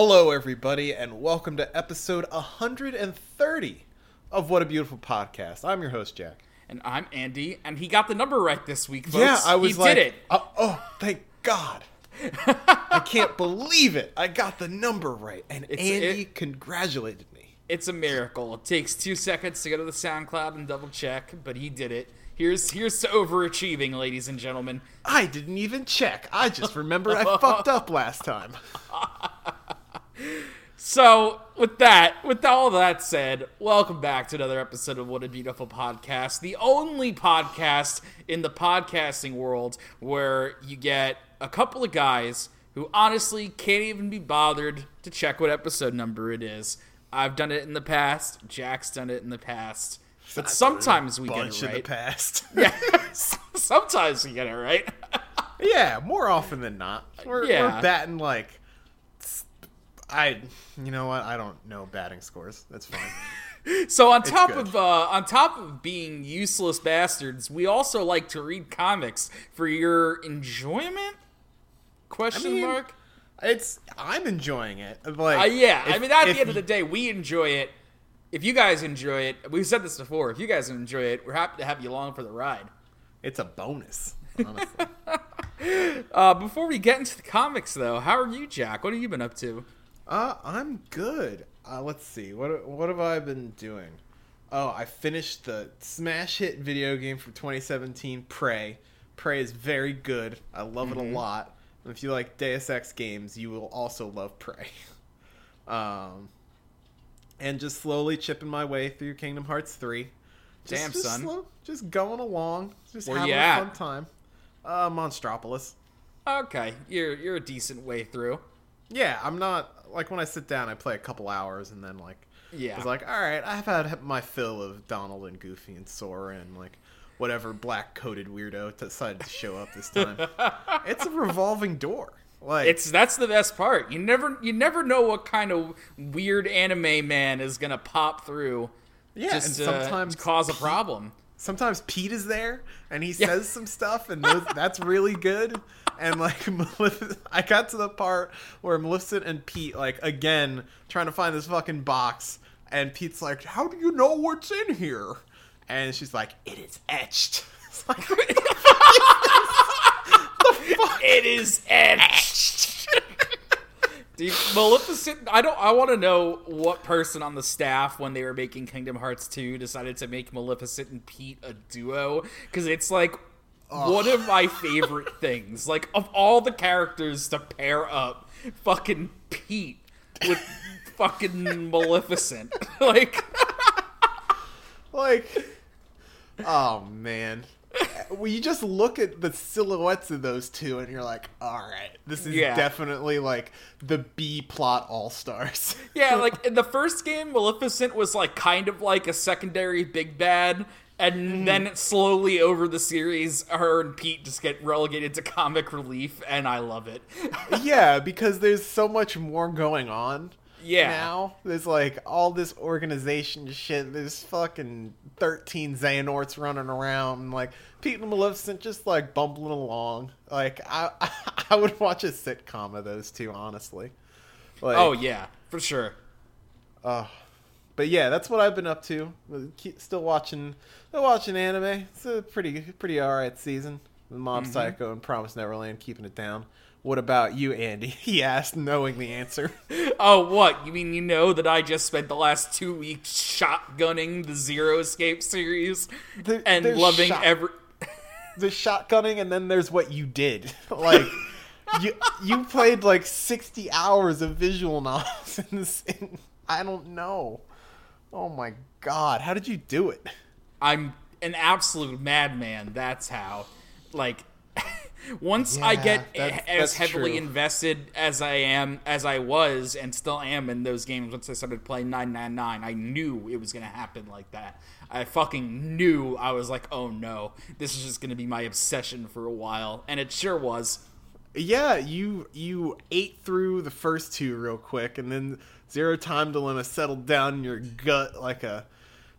Hello, everybody, and welcome to episode 130 of What a Beautiful Podcast. I'm your host, Jack. And I'm Andy, and he got the number right this week, folks. Yeah, I was he like, did it. Oh, oh, thank God. I can't believe it. I got the number right. And It's- Andy it- congratulated me. It's a miracle. It takes two seconds to go to the SoundCloud and double check, but he did it. Here's here's to overachieving, ladies and gentlemen. I didn't even check. I just remember I fucked up last time. So, with that, with all that said, welcome back to another episode of What a Beautiful Podcast, the only podcast in the podcasting world where you get a couple of guys who honestly can't even be bothered to check what episode number it is. I've done it in the past, Jack's done it in the past, but sometimes we get it in the right. past. Yeah, sometimes we get it right. yeah, more often than not. We're, Yeah. we're batting like. I, you know what? I don't know batting scores. That's fine. So on top of uh, on top of being useless bastards, we also like to read comics for your enjoyment? Question mean, mark. It's I'm enjoying it. Like, Uh, yeah, I mean, at the end of the day, we enjoy it. If you guys enjoy it, we've said this before. If you guys enjoy it, we're happy to have you along for the ride. it's a bonus. Honestly, Uh, before we get into the comics, though, how are you, Jack? What have you been up to? Uh, I'm good. Uh, let's see. What what have I been doing? Oh, I finished the smash hit video game from 2017, Prey. Prey is very good. I love Mm-hmm. it a lot. And if you like Deus Ex games, you will also love Prey. um, and just slowly chipping my way through Kingdom Hearts 3. Just, Damn, just son. slow- just going along, just Where having a fun time. Uh, Monstropolis. Okay, you're you're a decent way through. Yeah, I'm not like when I sit down, I play a couple hours, and then like, Yeah. I was like, all right, I've had my fill of Donald and Goofy and Sora and like whatever black coated weirdo decided to show up this time. it's a revolving door. Like It's that's the best part. You never you never know what kind of weird anime man is gonna pop through. yeah, just and uh, sometimes cause a problem. Sometimes Pete is there and he Yeah. says some stuff, and those, that's really good. And like, I got to the part where Maleficent and Pete, like, again, trying to find this fucking box, and Pete's like, "How do you know what's in here?" And she's like, "It is etched." It's like, what the fuck? It is etched. Dude, Maleficent. I don't. I want to know what person on the staff when they were making Kingdom Hearts 2 decided to make Maleficent and Pete a duo because it's like one of my favorite things. Like of all the characters to pair up, fucking Pete with fucking Maleficent. like, like oh man well you just look at the silhouettes of those two and you're like all right this is Yeah. definitely like the b plot all-stars Yeah, like in the first game, Maleficent was like kind of like a secondary big bad, and then slowly over the series, her and Pete just get relegated to comic relief, and I love it. yeah because there's so much more going on Yeah. now there's like all this organization shit there's fucking 13 xehanorts running around and like pete and maleficent just like bumbling along like i i would watch a sitcom of those two honestly like, oh yeah, for sure. Uh, but yeah, that's what I've been up to. Keep- Still watching, still watching anime. It's a pretty, pretty alright season. Mob Mm-hmm. Psycho and Promise Neverland keeping it down. What about you, Andy? He asked, knowing the answer. Oh, what? You mean you know that I just spent the last two weeks shotgunning the Zero Escape series There- and loving shot- every. There's shotgunning, and then there's what you did. Like, you you played like 60 hours of visual novels in this. In, I don't know. Oh my god, how did you do it? I'm an absolute madman. That's how. Like, once I get that's- as that's heavily true. invested as I am, as I was, and still am in those games, once I started playing 999, I knew it was going to happen like that. I fucking knew. I was like, oh no, this is just going to be my obsession for a while. And it sure was. Yeah, you you ate through the first two real quick, and then Zero Time Dilemma settled down in your gut like a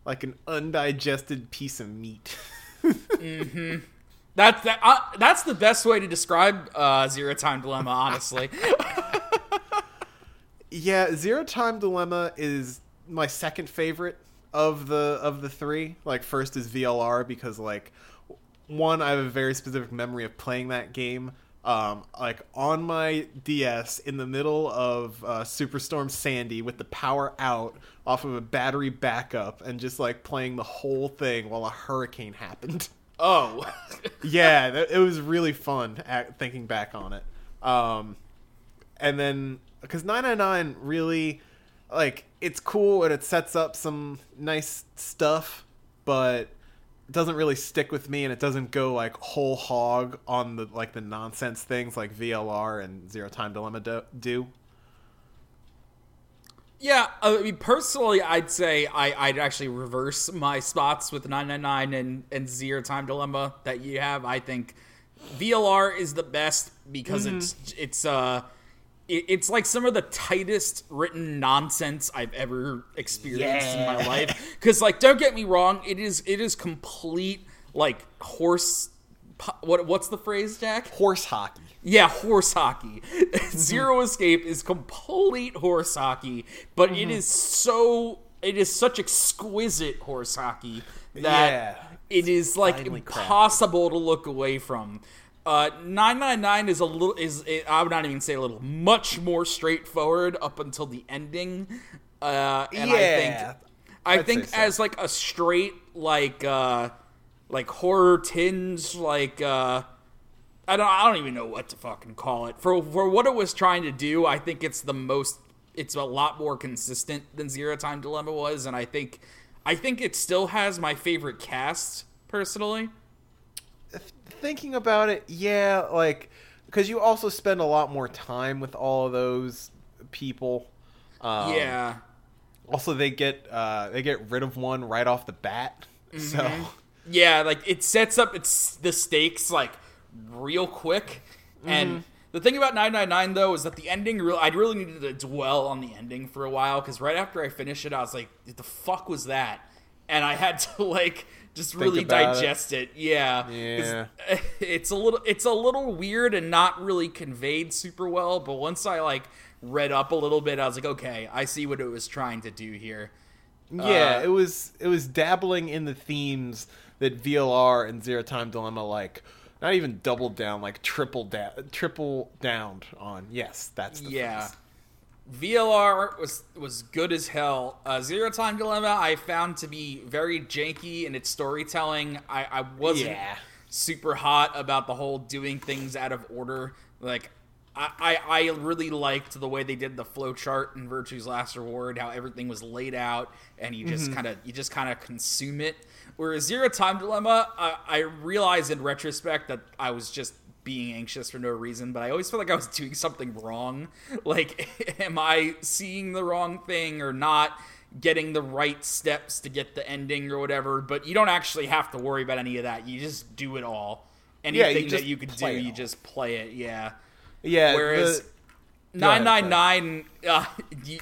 like an undigested piece of meat. That's that. Uh, that's the best way to describe uh, Zero Time Dilemma. Honestly, Yeah, Zero Time Dilemma is my second favorite of the of the three. Like first is VLR because like one I have a very specific memory of playing that game. Um, like on my DS in the middle of uh, Superstorm Sandy with the power out off of a battery backup and just like playing the whole thing while a hurricane happened. Oh, yeah, that- it was really fun at, thinking back on it. Um, and then because 999 really like it's cool and it sets up some nice stuff, but doesn't really stick with me and it doesn't go like whole hog on the like the nonsense things like VLR and Zero Time Dilemma do. do. yeah. I mean, personally, I'd say I, I'd actually reverse my spots with 999 and and Zero Time Dilemma that you have. I think VLR is the best because it's it's uh. It- It's like some of the tightest written nonsense I've ever experienced in my life. Because, like, don't get me wrong, it is it is complete like horse. What what's the phrase, Jack? Horse hockey. Yeah, horse hockey. Mm-hmm. Zero Escape is complete horse hockey, but it mm-hmm. is so it is such exquisite horse hockey that Yeah. it is like Finely crafted. impossible to look away from. Uh, 999 is a little is I would not even say a little much more straightforward up until the ending. Uh, and I think I think so. as like a straight like uh like horror tinge like uh I don't I don't even know what to fucking call it. For for what it was trying to do, I think it's the most it's a lot more consistent than Zero Time Dilemma was and I think I think it still has my favorite cast personally. Thinking about it, yeah, like because you also spend a lot more time with all of those people. Um, yeah. Also, they get uh, they get rid of one right off the bat. So Mm-hmm. Yeah, like it sets up its the stakes like real quick. And the thing about 999 though is that the ending real I really needed to dwell on the ending for a while cuz right after I finished it I was like the fuck was that? And I had to like just really about it. digest it. Yeah. Yeah. It's a little it's a little weird and not really conveyed super well, but once I like read up a little bit I was like okay, I see what it was trying to do here. yeah, Uh, it was it was dabbling in the themes that VLR and Zero Time Dilemma like not even doubled down, like triple da- triple downed on. Yes, that's the Yeah. VLR was was good as hell. Uh, Zero Time Dilemma I found to be very janky in its storytelling. I, I wasn't Yeah. super hot about the whole doing things out of order. Like I, I, I really liked the way they did the flow chart in Virtue's Last Reward, how everything was laid out and you just kind of you just kind of consume it. Whereas Zero Time Dilemma, I, I realized in retrospect that I was just being anxious for no reason, but I always felt like I was doing something wrong. Like, am I seeing the wrong thing or not getting the right steps to get the ending or whatever? But you don't actually have to worry about any of that. You just do it all. Anything just that you could do, you all. just play it. Yeah. Yeah. Whereas the- Go ahead, nine nine nine uh,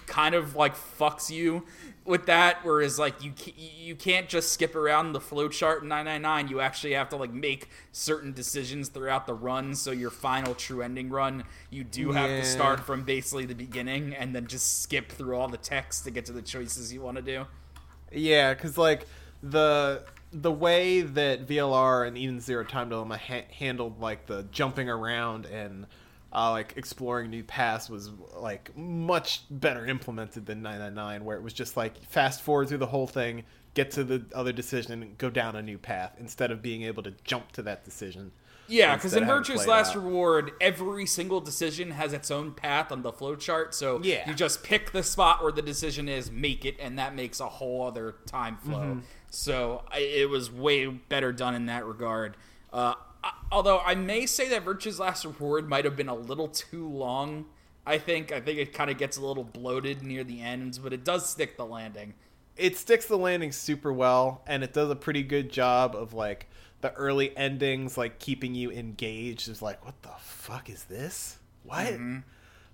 kind of like fucks you with that. Whereas like you you can't just skip around the flowchart in nine nine nine. You actually have to like make certain decisions throughout the run. So your final true ending run, you do have Yeah. to start from basically the beginning and then just skip through all the text to get to the choices you want to do. Yeah, because like the the way that VLR and even Zero Time Dilemma ha- handled like the jumping around and uh, like exploring new paths was like much better implemented than 999, where it was just like fast forward through the whole thing, get to the other decision, and go down a new path instead of being able to jump to that decision. Yeah, because in Virtue's Last out. Reward, every single decision has its own path on the flowchart. So Yeah. you just pick the spot where the decision is, make it, and that makes a whole other time flow. Mm-hmm. So I, it was way better done in that regard. Uh, I- although I may say that Virtue's Last Reward might have been a little too long. I think. I think it kind of gets a little bloated near the end, but it does stick the landing. it sticks the landing super well and it does a pretty good job of like the early endings like keeping you engaged. Is like what the fuck is this? What?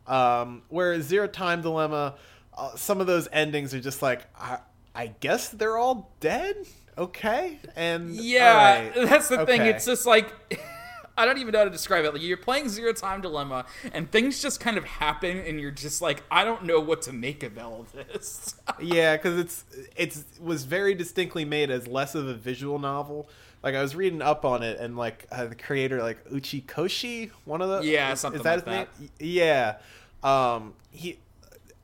Um whereas zero time dilemma uh, some of those endings are just like i i guess they're all dead okay and Yeah, right, that's the thing. It's just like I don't even know how to describe it. Like you're playing Zero Time Dilemma, and things just kind of happen, and you're just like, I don't know what to make of all of this. yeah, because it's it's was very distinctly made as less of a visual novel. Like I was reading up on it, and like uh, the creator, like Uchikoshi, one of the Yeah, something is that like his that. name? Yeah, um, he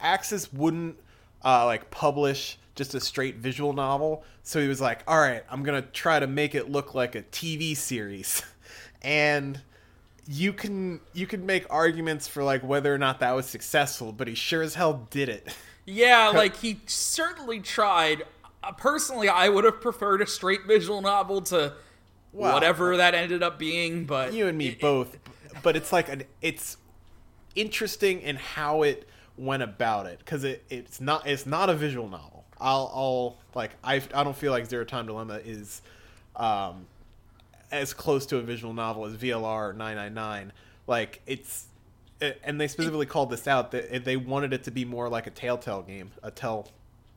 Aksys wouldn't uh, like publish just a straight visual novel, so he was like, "All right, I'm gonna try to make it look like a TV series," and you can you can make arguments for like whether or not that was successful, but he sure as hell did it. yeah, like he certainly tried. Uh, personally, I would have preferred a straight visual novel to Wow. whatever that ended up being, but you and me both but it's like an it's interesting in how it went about it because it, it's not it's not a visual novel i'll i'll like i i don't feel like zero time dilemma is um as close to a visual novel as vlr 999 like it's and they specifically called this out that they wanted it to be more like a telltale game a tell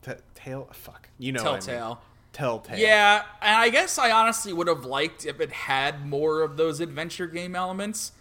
t- tale fuck you know what I mean. Telltale. telltale Yeah, and I guess I honestly would have liked if it had more of those adventure game elements,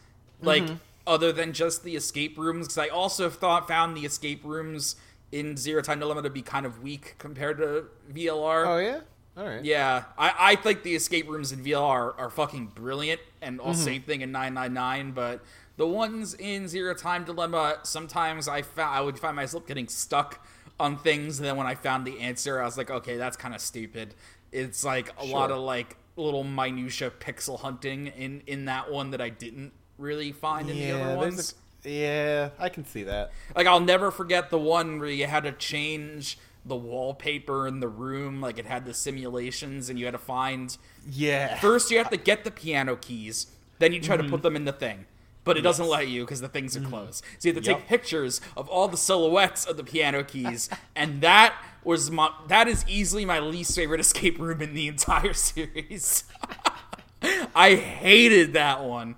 like Mm-hmm. other than just the escape rooms. Because I also thought found the escape rooms in Zero Time Dilemma to be kind of weak compared to VLR. oh yeah all right Yeah, I, I think the escape rooms in VLR are, are fucking brilliant, and Mm-hmm. all same thing in 999. But the ones in Zero Time Dilemma, sometimes I found I would find myself getting stuck on things, and then when I found the answer, I was like, okay, that's kind of stupid. It's like a lot of like little minutia pixel hunting in in that one that I didn't really find in the other yeah ones. Yeah i can see that Like I'll never forget the one where you had to change the wallpaper in the room, like it had the simulations, and you had to find yeah First, you have to get the piano keys. Then you try to put mm-hmm. them in the thing, but it doesn't let you because the things are mm-hmm. closed. So you have to take pictures of all the silhouettes of the piano keys, and that was my that is easily my least favorite escape room in the entire series. I hated that one.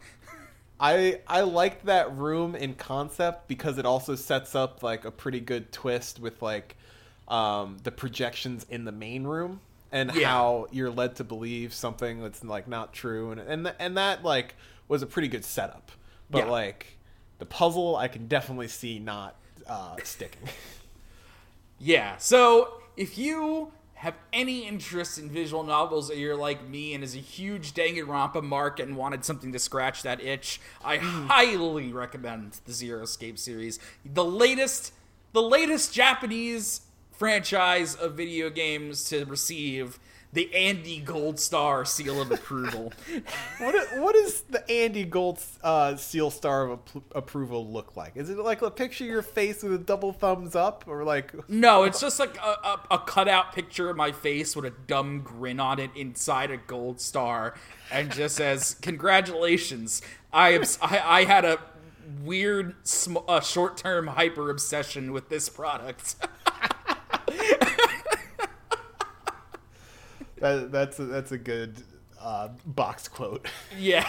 I I liked that room in concept because it also sets up like a pretty good twist with like um, the projections in the main room and Yeah. how you're led to believe something that's like not true and and and that like was a pretty good setup. But Yeah. like the puzzle, I can definitely see not uh, sticking. Yeah. So if you have any interest in visual novels or you're like me and is a huge Danganronpa mark and wanted something to scratch that itch, I hmm. highly recommend the Zero Escape series. The latest the latest Japanese franchise of video games to receive the Andy Gold Star seal of approval. what does the Andy Gold uh, seal star of ap- approval look like? Is it like a picture of your face with a double thumbs up or like No, it's just like a, a, a cutout picture of my face with a dumb grin on it inside a gold star, and just says, "Congratulations! I. I, I had a weird, sm- uh, short-term hyper obsession with this product." That, that's a, that's a good uh, box quote. yeah,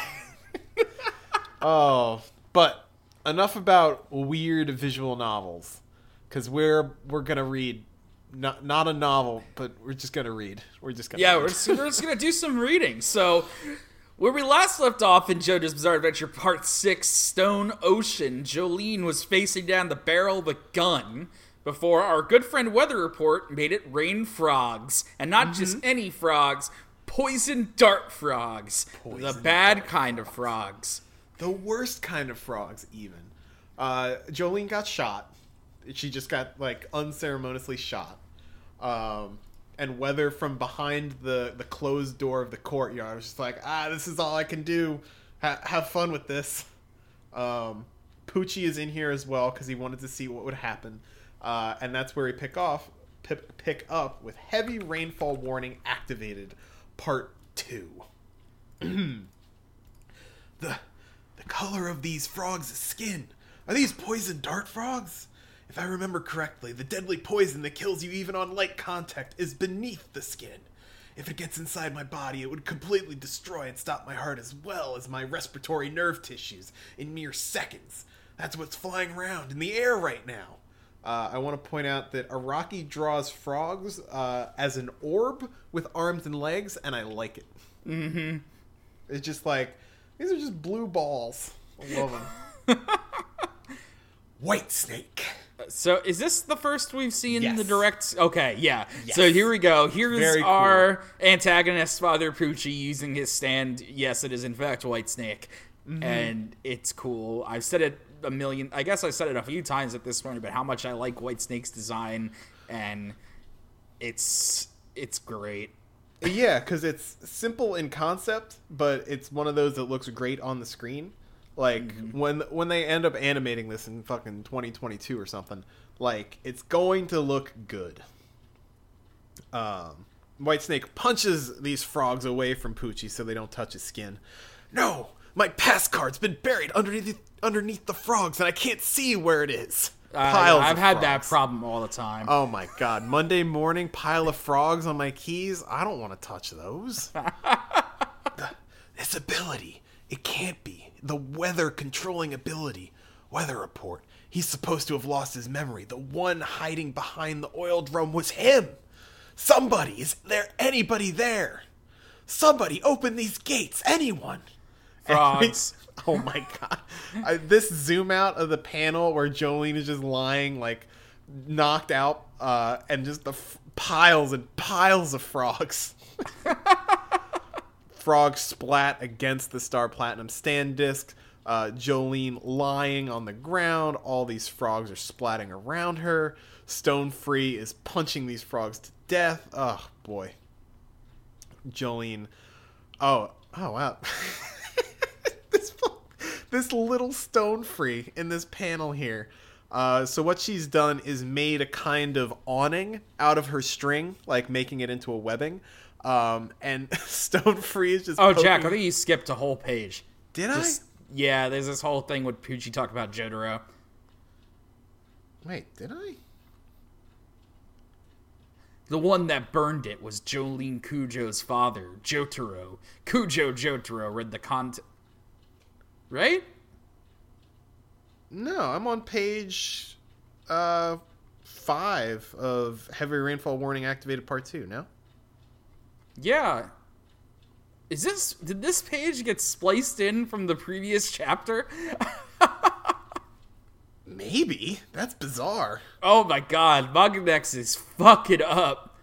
Oh, but enough about weird visual novels, because we're we're gonna read not not a novel, but we're just gonna read. We're just gonna yeah. read. We're just, we're just gonna do some reading. So. Where we last left off in JoJo's Bizarre Adventure Part 6, Stone Ocean, Jolyne was facing down the barrel of a gun before our good friend Weather Report made it rain frogs. And not just any frogs, poison dart frogs. the Poison bad kind of frogs. the worst kind of frogs. Even uh, Jolyne got shot. She just got like unceremoniously shot. Um, and Weather from behind the the closed door of the courtyard was just like, ah, this is all I can do. Ha- have fun with this. Um, Pucci is in here as well because he wanted to see what would happen, uh, and that's where we pick off pick, pick up with heavy rainfall warning activated, part two. the the color of these frogs' skin are these poison dart frogs? If I remember correctly, the deadly poison that kills you even on light contact is beneath the skin. If it gets inside my body, it would completely destroy and stop my heart as well as my respiratory nerve tissues in mere seconds. That's what's flying around in the air right now. Uh, I want to point out that Araki draws frogs uh, as an orb with arms and legs, and I like it. Mm-hmm. It's just like These are just blue balls. I love them. White snake. So is this the first we've seen Yes. the direct? Okay, yeah. So here we go. Here's Very cool. our antagonist, Father Pucci, using his stand. Yes, it is in fact White Snake, Mm-hmm. and it's cool. I've said it a million. I guess I said it a few times at this point, but how much I like White Snake's design, and it's it's great. Yeah, because it's simple in concept, but it's one of those that looks great on the screen. Like when when they end up animating this in fucking 2022 or something, like it's going to look good. Um, White Snake punches these frogs away from Pucci so they don't touch his skin. No, my pass card's been buried underneath underneath the frogs, and I can't see where it is. Piles I've of had that frogs. problem all the time. Oh my god, Monday morning pile of frogs on my keys. I don't want to touch those. This ability, it can't be. The weather controlling ability. Weather report. He's supposed to have lost his memory. The one hiding behind the oil drum was him. Somebody, is there anybody there? Somebody open these gates, anyone. Frogs. oh my god. I, this zoom out of the panel where Jolyne is just lying, like, knocked out, uh, and just the f- piles and piles of frogs. frogs splat against the Star Platinum stand disc. Uh, Jolyne lying on the ground. All these frogs are splatting around her. Stone Free is punching these frogs to death. Oh boy. Jolyne. Oh, oh wow. this little Stone Free in this panel here. Uh, so what she's done is made a kind of awning out of her string, like making it into a webbing. Um, and Stone Free is just Oh, Jack, I think you skipped a whole page. Did Just- yeah, there's this whole thing with Pucci talk about Jotaro. Wait, did I? The one that burned it was Jolyne Kujo's father, Jotaro. Kujo Jotaro read the content. Right? No, I'm on page uh five of Heavy Rainfall Warning Activated Part Two. No. Yeah. Is this did this page get spliced in from the previous chapter? Maybe that's bizarre. oh my god, MangaDex is fucking up.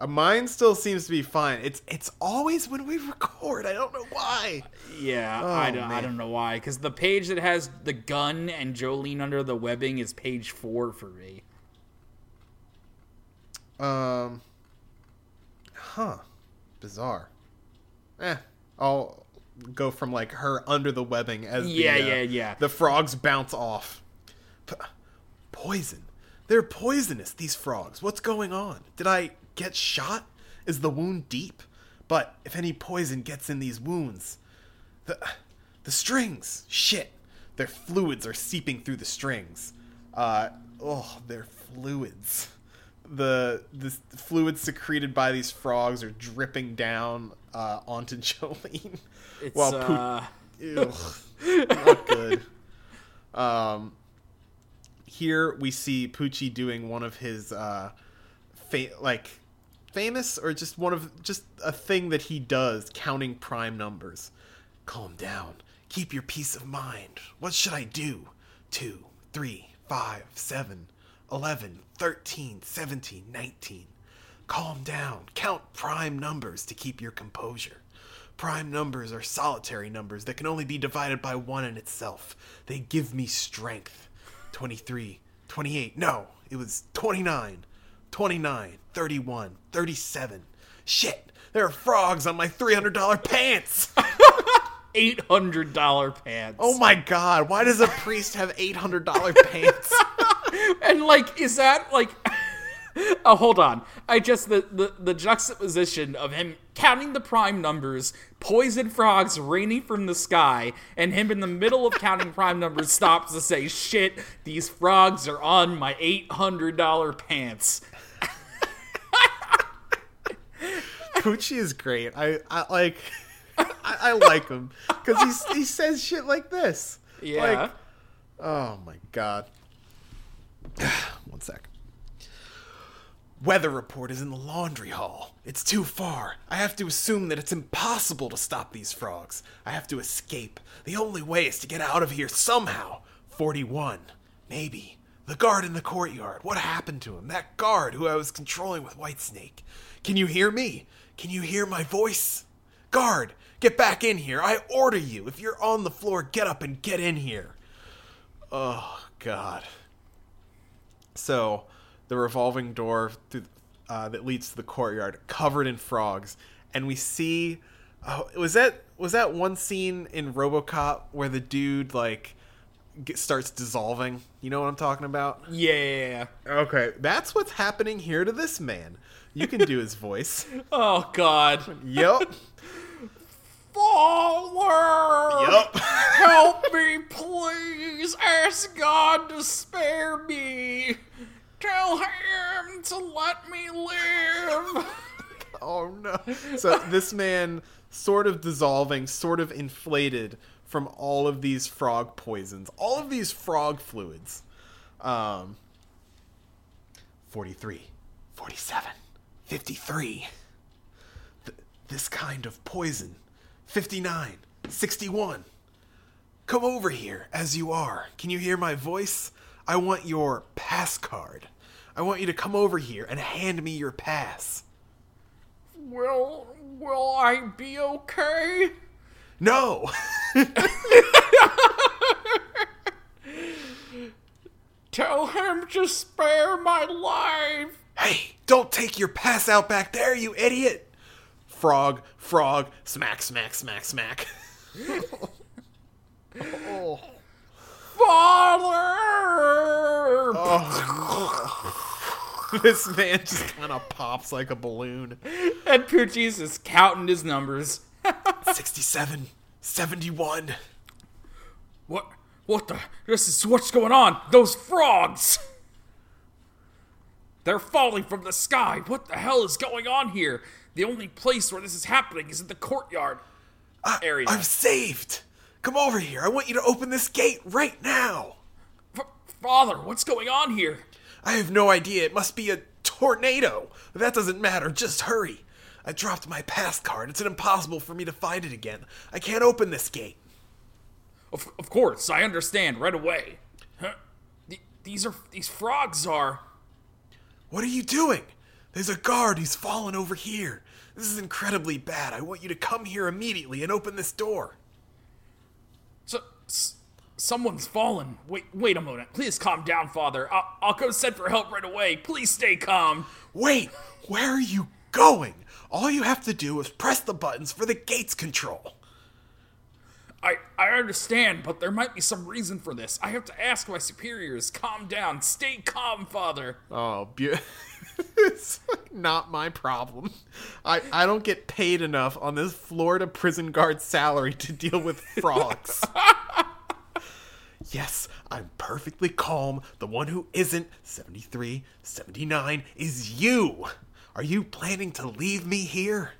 Uh, mine still seems to be fine. It's it's always when we record. I don't know why. Yeah, Oh, I, don't, I don't know why. Because the page that has the gun and Jolyne under the webbing is page four for me. Um. Huh. Bizarre. Eh. I'll go from like her under the webbing as the, Yeah, uh, yeah, yeah. The frogs bounce off. P- poison. They're poisonous. These frogs. What's going on? Did I get shot? Is the wound deep? But if any poison gets in these wounds, the the strings. Shit. Their fluids are seeping through the strings. Uh. Oh, their fluids the the fluids secreted by these frogs are dripping down uh, onto Jolyne. It's while uh, Ugh, not good. Um, here we see Pucci doing one of his uh, fa- like famous or just one of just a thing that he does, counting prime numbers. Calm down. Keep your peace of mind. What should I do? Two, three, five, seven, eleven, thirteen, seventeen, nineteen. Calm down. Count prime numbers to keep your composure. Prime numbers are solitary numbers that can only be divided by one in itself. They give me strength. 23, 28, no, it was 29, 29, 31, 37. Shit, there are frogs on my $300 pants. eight hundred dollar pants. Oh my god, why does a priest have $800 pants? and like, is that like? oh, hold on. I just the, the the juxtaposition of him counting the prime numbers, poison frogs raining from the sky, and him in the middle of counting prime numbers stops to say, "Shit, these frogs are on my eight hundred dollar pants." Pucci is great. I, I like I, I like him because he he says shit like this. Yeah. Like, oh my god. One sec. Weather report is in the laundry hall. It's too far. I have to assume that it's impossible to stop these frogs. I have to escape. The only way is to get out of here somehow. 41. Maybe. The guard in the courtyard. What happened to him? That guard who I was controlling with Whitesnake. Can you hear me? Can you hear my voice? Guard, get back in here. I order you. If you're on the floor, get up and get in here. Oh, God. So, the revolving door through, uh, that leads to the courtyard, covered in frogs, and we see. Oh, was that was that one scene in RoboCop where the dude like get, starts dissolving? You know what I'm talking about? Yeah. Okay, that's what's happening here to this man. You can do his voice. Oh God. Yep. Father, Yep. help me, please. Ask God to spare me. Tell him to let me live. Oh no. So this man sort of dissolving, sort of inflated from all of these frog poisons, all of these frog fluids. Um 43, 47, 53. Th- this kind of poison. 59, 61. Come over here as you are. Can you hear my voice? I want your pass card. I want you to come over here and hand me your pass. Will will I be okay? No. Tell him to spare my life. Hey, don't take your pass out back there, you idiot. Frog, frog, smack, smack, smack, smack. oh. Father! This man just kind of pops like a balloon. And Pucci's is counting his numbers. 67, 71. What? What the? This is what's going on. Those frogs. They're falling from the sky. What the hell is going on here? The only place where this is happening is in the courtyard area. I'm saved. Come over here. I want you to open this gate right now. F- Father, what's going on here? I have no idea. It must be a tornado. That doesn't matter. Just hurry. I dropped my pass card. It's impossible for me to find it again. I can't open this gate. Of, of course, I understand right away. Huh? Th- these are these frogs are. What are you doing? There's a guard He's fallen over here. This is incredibly bad. I want you to come here immediately and open this door. So, s- someone's fallen. Wait, wait a moment. Please calm down, Father. I'll, I'll go send for help right away. Please stay calm. Wait, where are you going? All you have to do is press the buttons for the gates control. I, I understand, but there might be some reason for this. I have to ask my superiors. Calm down. Stay calm, Father. Oh, be- it's not my problem. I, I don't get paid enough on this Florida prison guard salary to deal with frogs. yes, I'm perfectly calm. The one who isn't, 73, 79, is you. Are you planning to leave me here?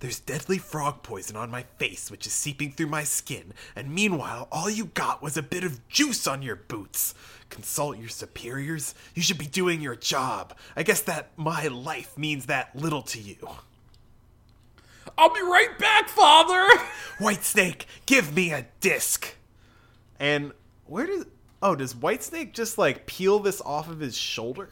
There's deadly frog poison on my face, which is seeping through my skin, and meanwhile, all you got was a bit of juice on your boots. Consult your superiors? You should be doing your job. I guess that my life means that little to you. I'll be right back, Father. Whitesnake, give me a disc! And where does. Oh, does Whitesnake just like peel this off of his shoulder?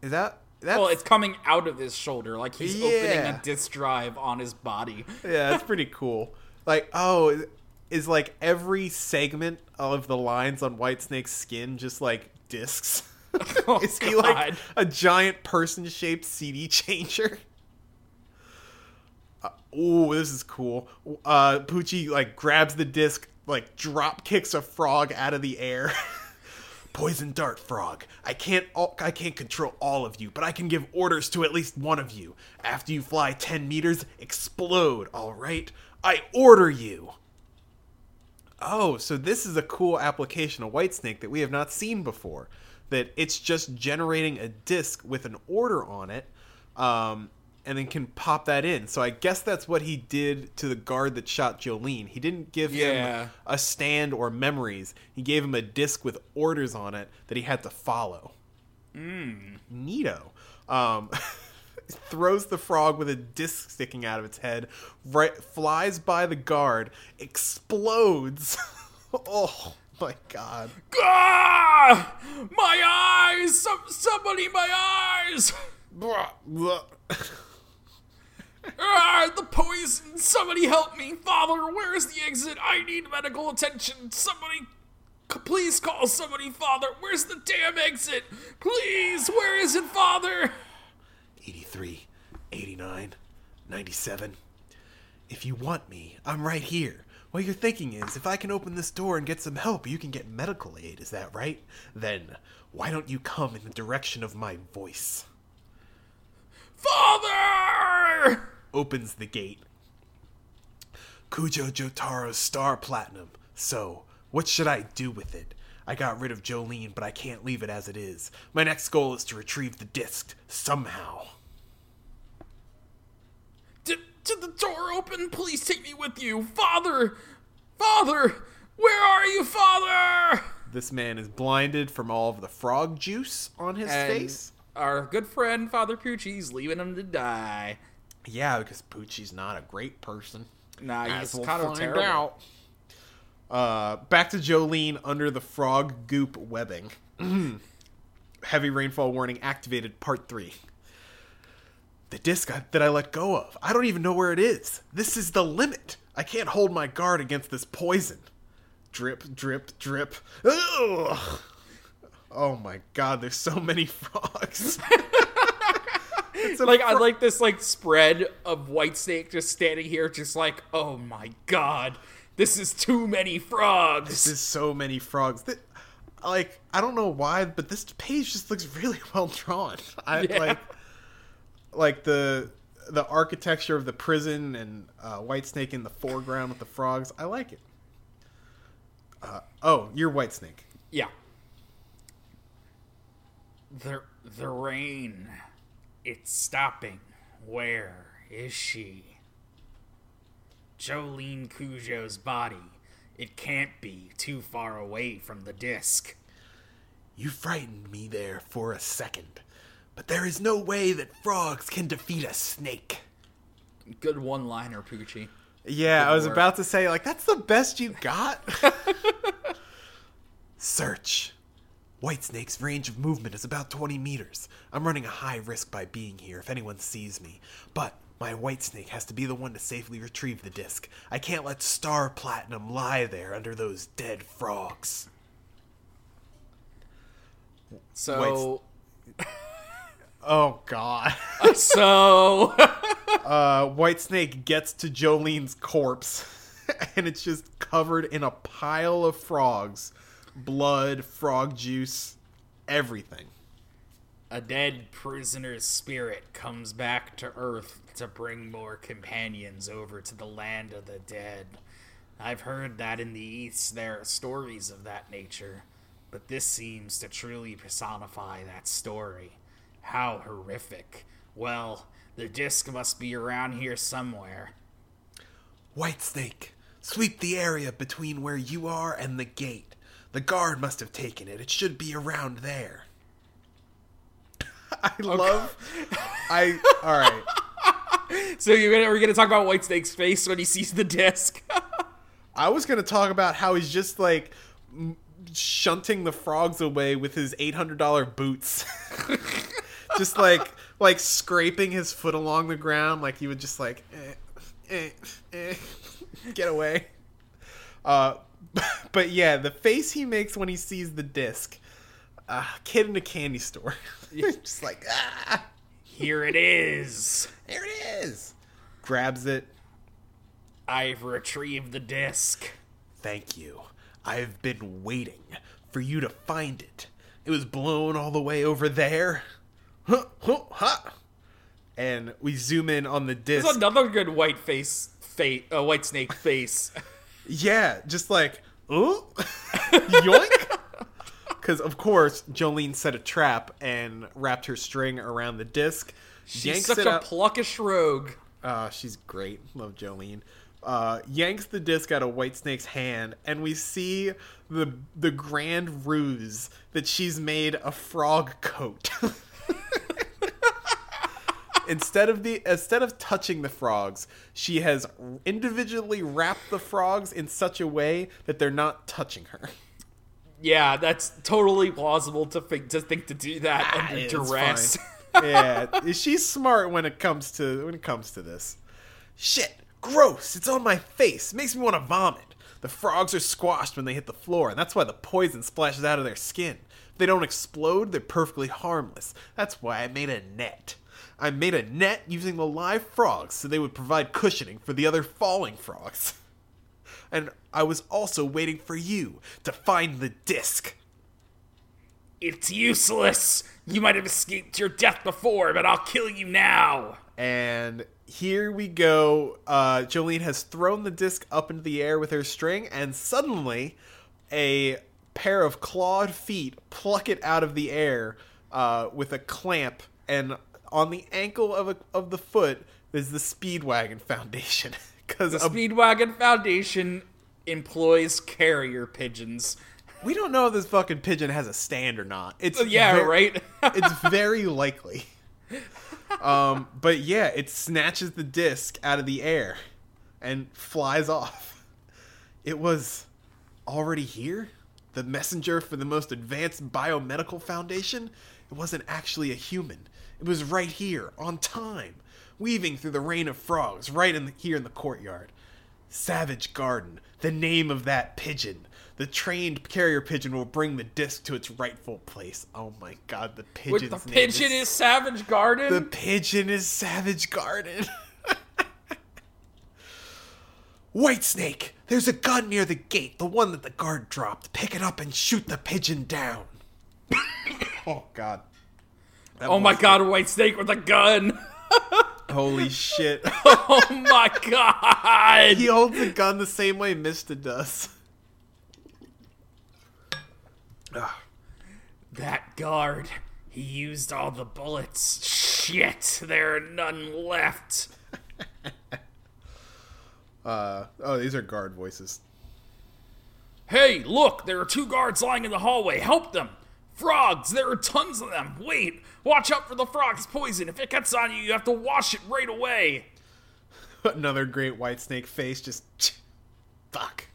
Is that. That's, Well, it's coming out of his shoulder, like he's opening a disk drive on his body. yeah, that's pretty cool. Like, oh, is like every segment of the lines on Whitesnake's skin just like discs? Oh, is he like a giant person-shaped CD changer? Uh, oh, this is cool. Uh, Pucci like grabs the disc, like drop kicks a frog out of the air. Poison dart frog. I can't all, I can't control all of you, but I can give orders to at least one of you. After you fly 10 meters, explode, all right? I order you. Oh, so this is a cool application of Whitesnake that we have not seen before. That it's just generating a disk with an order on it, um, and then can pop that in. So I guess that's what he did to the guard that shot Jolyne. He didn't give Yeah. him a stand or memories. He gave him a disk with orders on it that he had to follow. Mm. Neato. Um, throws the frog with a disc sticking out of its head, right, flies by the guard, explodes. oh my god. Ah! My eyes! Some, somebody, my eyes! Ah, the poison! Somebody help me! Father, where's the exit? I need medical attention! Somebody, c- please call somebody, Father! Where's the damn exit? Please, where is it, Father? 83, 89, 97. If you want me, I'm right here. What you're thinking is, if I can open this door and get some help, you can get medical aid, is that right? Then, why don't you come in the direction of my voice? Father! Opens the gate. Kujo Jotaro's Star Platinum. So, what should I do with it? I got rid of Jolyne, but I can't leave it as it is. My next goal is to retrieve the disc, somehow. Did, did the door open? Please take me with you. Father! Father! Where are you, Father? This man is blinded from all of the frog juice on his And face. our good friend, Father Pucci's leaving him to die. Yeah, because Pucci's not a great person. Nah, he's we'll kind of terrible. out. Uh, back to Jolyne under the frog goop webbing. Heavy rainfall warning activated, part three. The disc I, that I let go of. I don't even know where it is. This is the limit. I can't hold my guard against this poison. Drip, drip, drip. Ugh. Oh my god, there's so many frogs. Like I like this like spread of White Snake just standing here, just like, oh my god, this is too many frogs. This is so many frogs. That, like, I don't know why, but this page just looks really well drawn. I Yeah. like, like the the architecture of the prison and uh, White Snake in the foreground with the frogs. I like it. Uh, oh, you're White Snake. Yeah. The the rain, it's stopping. Where is she? Jolyne Kujo's body. It can't be too far away from the disc. You frightened me there for a second, but there is no way that frogs can defeat a snake. Good one-liner, Pucci. Yeah, Good I was work. about to say, like, that's the best you got. Search. Whitesnake's range of movement is about 20 meters. I'm running a high risk by being here if anyone sees me. But my Whitesnake has to be the one to safely retrieve the disc. I can't let Star Platinum lie there under those dead frogs. So, Oh, God. so uh, Whitesnake gets to Jolyne's corpse, and it's just covered in a pile of frogs. Blood, frog juice, everything. a dead prisoner's spirit comes back to Earth to bring more companions over to the land of the dead. I've heard that in the East there are stories of that nature, but this seems to truly personify that story. How horrific. Well, the disc must be around here somewhere. White Snake, sweep the area between where you are and the gate. The guard must have taken it. It should be around there. I love. I all right. So you're gonna, we're gonna talk about Whitesnake's face when he sees the disc. I was gonna talk about how he's just like shunting the frogs away with his eight hundred dollar boots, just like like scraping his foot along the ground, like he would just like eh, eh, eh, get away. Uh, but yeah, the face he makes when he sees the disc, uh, kid in a candy store, just like ah, Here it is. there it is, grabs it. I've retrieved the disc. Thank you. I've been waiting for you to find it. It was blown all the way over there. Huh, huh, huh. And we zoom in on the disc. It's another good white face, face, uh, white snake face. Yeah, just like, oh, yoink. Because, of course, Jolyne set a trap and wrapped her string around the disc. She's such a out. pluckish rogue. Uh, she's great. Love Jolyne. uh, yanks the disc out of White Snake's hand, and we see the the grand ruse that she's made a frog coat. instead of the instead of touching the frogs, she has individually wrapped the frogs in such a way that they're not touching her. Yeah, that's totally plausible to think to think to do that ah, under It's duress. yeah, she's smart when it comes to when it comes to this. Shit, gross! It's on my face. Makes me want to vomit. The frogs are squashed when they hit the floor, and that's why the poison splashes out of their skin. If they don't explode, they're perfectly harmless. That's why I made a net. I made a net using the live frogs so they would provide cushioning for the other falling frogs. And I was also waiting for you to find the disc. It's useless. You might have escaped your death before, but I'll kill you now. And here we go. Uh, Jolyne has thrown the disc up into the air with her string, and suddenly a pair of clawed feet pluck it out of the air uh, with a clamp. And on the ankle of, a, of the foot is the Speedwagon Foundation. Because The Speedwagon Foundation employs carrier pigeons. we don't know if this fucking pigeon has a stand or not. It's Yeah, ver- right? it's very likely. Um, but yeah, it snatches the disc out of the air and flies off. It was already here? The messenger for the most advanced biomedical foundation? It wasn't actually a human. It was right here, on time, weaving through the rain of frogs, right in the, here in the courtyard. Savage Garden, the name of that pigeon. The trained carrier pigeon will bring the disc to its rightful place. Oh my god, the Which pigeon's the pigeon is Savage Garden? the pigeon is Savage Garden. White Snake, there's a gun near the gate, the one that the guard dropped. Pick it up and shoot the pigeon down. oh god. That oh my god, White Snake with a gun. Holy shit. oh my god. he holds the gun the same way Mista does. That guard, he used all the bullets. Shit, there are none left. Uh, oh, these are guard voices. Hey, look, there are two guards lying in the hallway. Help them. Frogs, there are tons of them. Wait, watch out for the frog's poison. If it gets on you, you have to wash it right away. Another great white snake face, just fuck.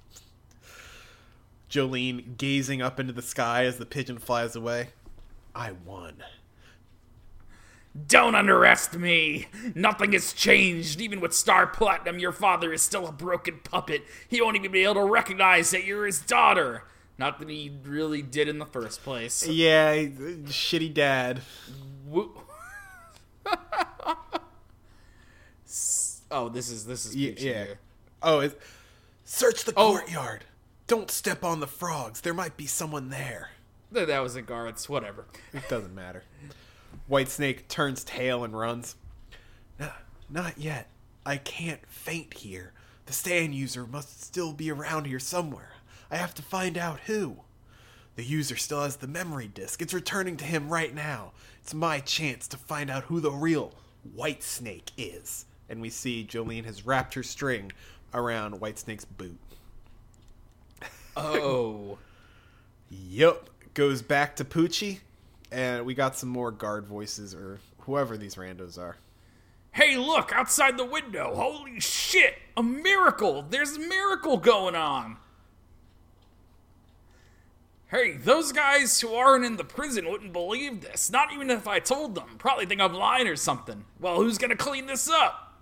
Jolyne gazing up into the sky as the pigeon flies away. I won. Don't underestimate me. Nothing has changed. Even with Star Platinum, your father is still a broken puppet. He won't even be able to recognize that you're his daughter. Not that he really did in the first place. Yeah, shitty dad. Oh, this is this is Y- Pucci yeah. Oh, it's, search the Oh. courtyard. Don't step on the frogs. There might be someone there. That was the guards. Whatever. It doesn't matter. White Snake turns tail and runs. "No, not yet. I can't faint here. The stand user must still be around here somewhere. I have to find out who. The user still has the memory disk. It's returning to him right now. It's my chance to find out who the real White Snake is. And we see Jolyne has wrapped her string around White Snake's boot. Oh. Yup. Goes back to Pucci, and we got some more guard voices or whoever these randos are. Hey, look outside the window. Holy shit! A miracle! There's a miracle going on. Hey, those guys who aren't in the prison wouldn't believe this. Not even if I told them. Probably think I'm lying or something. Well, who's gonna clean this up?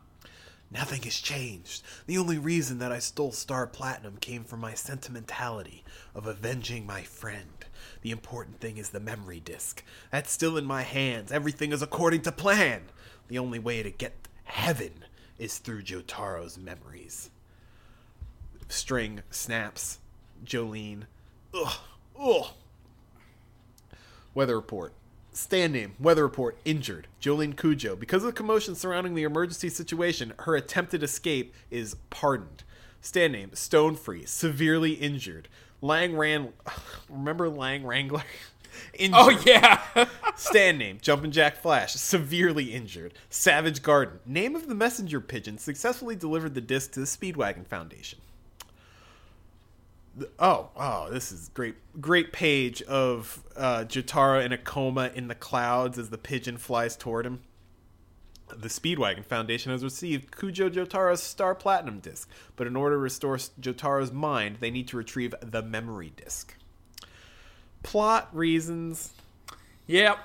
Nothing has changed. The only reason that I stole Star Platinum came from my sentimentality of avenging my friend. The important thing is the memory disk. That's still in my hands. Everything is according to plan. The only way to get heaven is through Jotaro's memories. String snaps. Jolyne. Ugh. Ugh. Weather report. Stand name, weather report, injured. Jolyne Kujo. Because of the commotion surrounding the emergency situation, her attempted escape is pardoned. Stand name, Stone Free, severely injured. Lang ran. Remember Lang Rangler? Injured. Oh yeah. Stand name, Jumpin' Jack Flash, severely injured. Savage Garden, name of the messenger pigeon successfully delivered the disc to the Speedwagon Foundation. Oh, oh, this is great. Great page of uh, Jotaro in a coma in the clouds as the pigeon flies toward him. The Speedwagon Foundation has received Kujo Jotaro's Star Platinum disc, but in order to restore Jotaro's mind, they need to retrieve the memory disc. Plot reasons. Yep.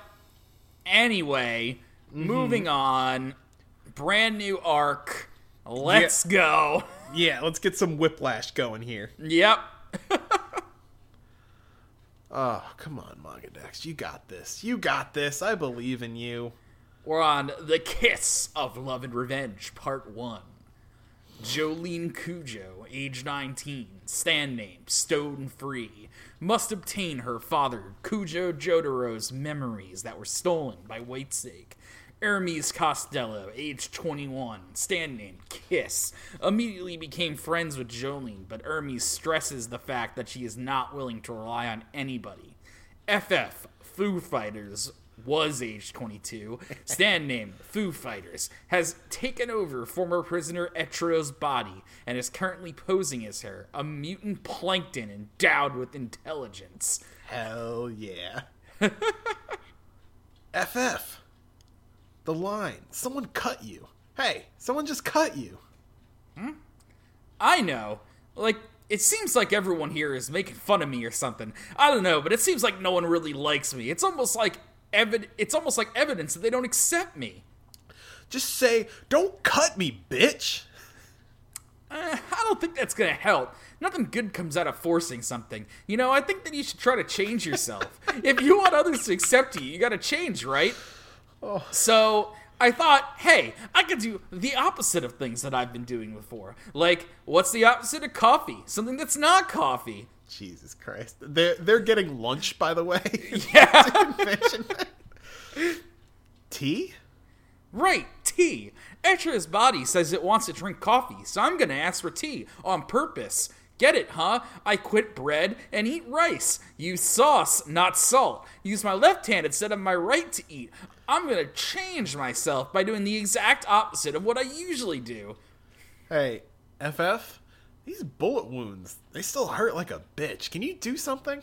Anyway, Mm-hmm. moving on. Brand new arc. Let's go. Yeah, let's get some whiplash going here. Yep. Oh, come on, MangaDex. You got this. You got this. I believe in you. We're on The Kiss of Love and Revenge, Part 1. Jolyne Kujo, age 19, stand name, Stone Free, must obtain her father, Kujo Jotaro's memories that were stolen by Whitesnake. Hermes Costello, age 21, stand name, Kiss, immediately became friends with Jolyne, but Hermes stresses the fact that she is not willing to rely on anybody. FF, Foo Fighters, was age 22, stand name Foo Fighters, has taken over former prisoner Etro's body and is currently posing as her, a mutant plankton endowed with intelligence. Hell yeah. FF. The line. Someone cut you. Hey, someone just cut you. Hmm? I know, like, it seems like everyone here is making fun of me or something. I don't know, but it seems like no one really likes me. It's almost like evid- it's almost like evidence that they don't accept me. Just say, don't cut me, bitch. Eh, I don't think that's gonna help. Nothing good comes out of forcing something. You know, I think that you should try to change yourself. if you want others to accept you, you gotta change, right? So I thought, hey, I could do the opposite of things that I've been doing before. Like, what's the opposite of coffee? Something that's not coffee. Jesus Christ. They're, they're getting lunch, by the way. Yeah. Tea? Right, tea. Etra's body says it wants to drink coffee, so I'm gonna ask for tea on purpose. Get it, huh? I quit bread and eat rice. Use sauce, not salt. Use my left hand instead of my right to eat. I'm gonna change myself by doing the exact opposite of what I usually do. Hey, FF? These bullet wounds, they still hurt like a bitch. Can you do something?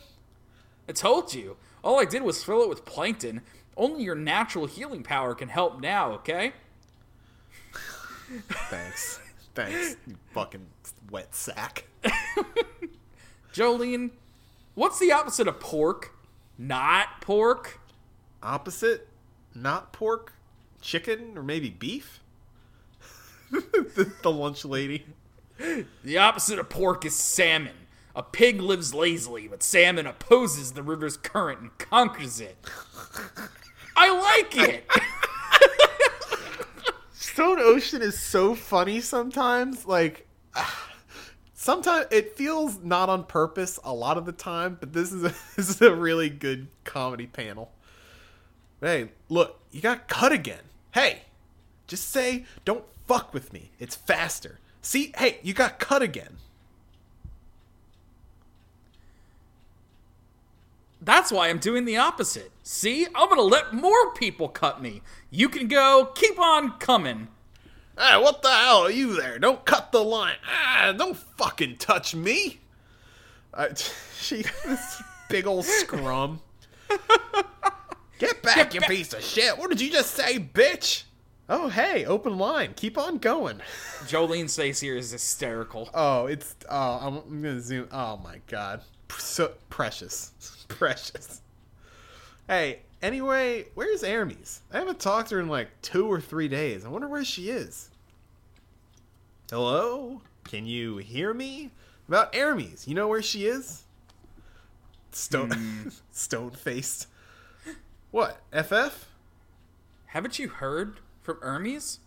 I told you. All I did was fill it with plankton. Only your natural healing power can help now, okay? Thanks. Thanks, you fucking wet sack. Jolyne, what's the opposite of pork? Not pork? Opposite? Not pork? Chicken? Or maybe beef? the, the lunch lady. The opposite of pork is salmon. A pig lives lazily, but salmon opposes the river's current and conquers it. I like it. Stone Ocean is so funny sometimes. Like, sometimes it feels not on purpose a lot of the time, but this is a, this is a really good comedy panel. Hey, look, you got cut again. Hey, just say, don't fuck with me. It's faster. See, hey, you got cut again. That's why I'm doing the opposite. See, I'm gonna let more people cut me. You can go, keep on coming. Hey, what the hell are you there? Don't cut the line. Ah, don't fucking touch me. Uh, she, this big old scrum. Get back, Get you back. piece of shit. What did you just say, bitch? Oh, hey, open line. Keep on going. Jolyne's face here is hysterical. Oh, it's. Oh, I'm, I'm gonna zoom. Oh my god, so precious, precious. Hey, anyway, where's Hermes? I haven't talked to her in like two or three days. I wonder where she is. Hello, can you hear me? About Hermes, you know where she is? Stone, hmm. stone faced. What? FF? Haven't you heard from Hermes?